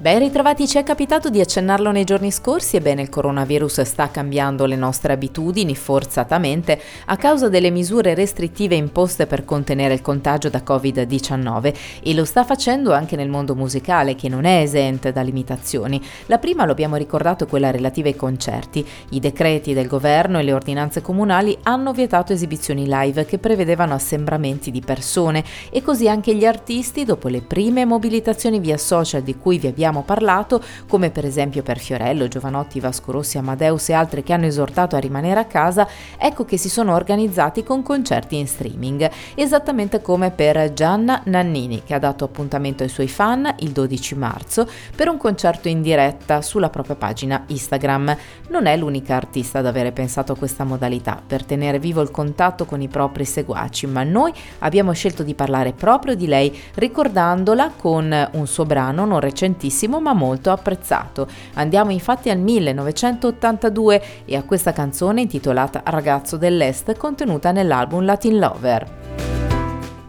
Ben ritrovati, ci è capitato di accennarlo nei giorni scorsi, ebbene il coronavirus sta cambiando le nostre abitudini forzatamente a causa delle misure restrittive imposte per contenere il contagio da Covid-19 e lo sta facendo anche nel mondo musicale che non è esente da limitazioni. La prima, lo abbiamo ricordato, è quella relativa ai concerti. I decreti del governo e le ordinanze comunali hanno vietato esibizioni live che prevedevano assembramenti di persone e così anche gli artisti, dopo le prime mobilitazioni via social di cui vi abbiamo abbiamo parlato, come per esempio per Fiorello, Giovanotti, Vasco Rossi, Amadeus e altri che hanno esortato a rimanere a casa, ecco che si sono organizzati con concerti in streaming, esattamente come per Gianna Nannini che ha dato appuntamento ai suoi fan il 12 marzo per un concerto in diretta sulla propria pagina Instagram. Non è l'unica artista ad avere pensato a questa modalità per tenere vivo il contatto con i propri seguaci, ma noi abbiamo scelto di parlare proprio di lei ricordandola con un suo brano non recentissimo ma molto apprezzato. Andiamo infatti al 1982 e a questa canzone intitolata Ragazzo dell'Est contenuta nell'album Latin Lover.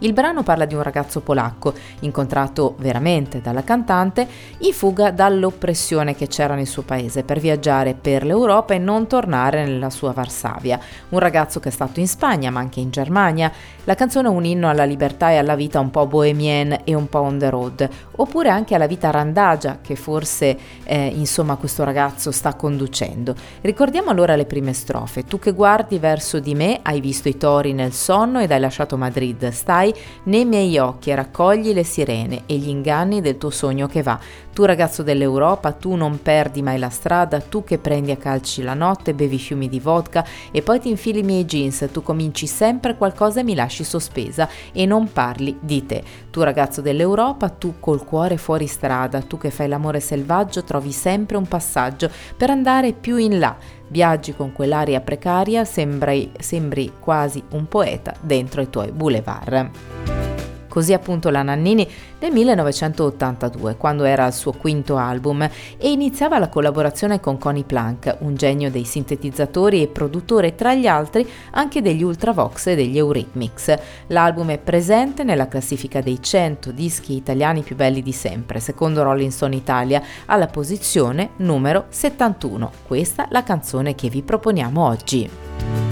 Il brano parla di un ragazzo polacco, incontrato veramente dalla cantante, in fuga dall'oppressione che c'era nel suo paese per viaggiare per l'Europa e non tornare nella sua Varsavia. Un ragazzo che è stato in Spagna ma anche in Germania. La canzone è un inno alla libertà e alla vita un po' bohemienne e un po' on the road, oppure anche alla vita randagia che forse eh, insomma questo ragazzo sta conducendo. Ricordiamo allora le prime strofe. Tu che guardi verso di me hai visto i tori nel sonno ed hai lasciato Madrid. Stai nei miei occhi e raccogli le sirene e gli inganni del tuo sogno che va. Tu ragazzo dell'Europa, tu non perdi mai la strada, tu che prendi a calci la notte, bevi fiumi di vodka e poi ti infili i miei jeans, tu cominci sempre qualcosa e mi lasci sospesa e non parli di te. Tu ragazzo dell'Europa, tu col cuore fuori strada, tu che fai l'amore selvaggio, trovi sempre un passaggio per andare più in là. Viaggi con quell'aria precaria, sembri, sembri quasi un poeta dentro i tuoi boulevard. Così appunto la Nannini nel 1982, quando era al suo quinto album e iniziava la collaborazione con Connie Plank, un genio dei sintetizzatori e produttore tra gli altri anche degli Ultravox e degli Eurythmics. L'album è presente nella classifica dei 100 dischi italiani più belli di sempre, secondo Rolling Stone Italia, alla posizione numero 71. Questa la canzone che vi proponiamo oggi.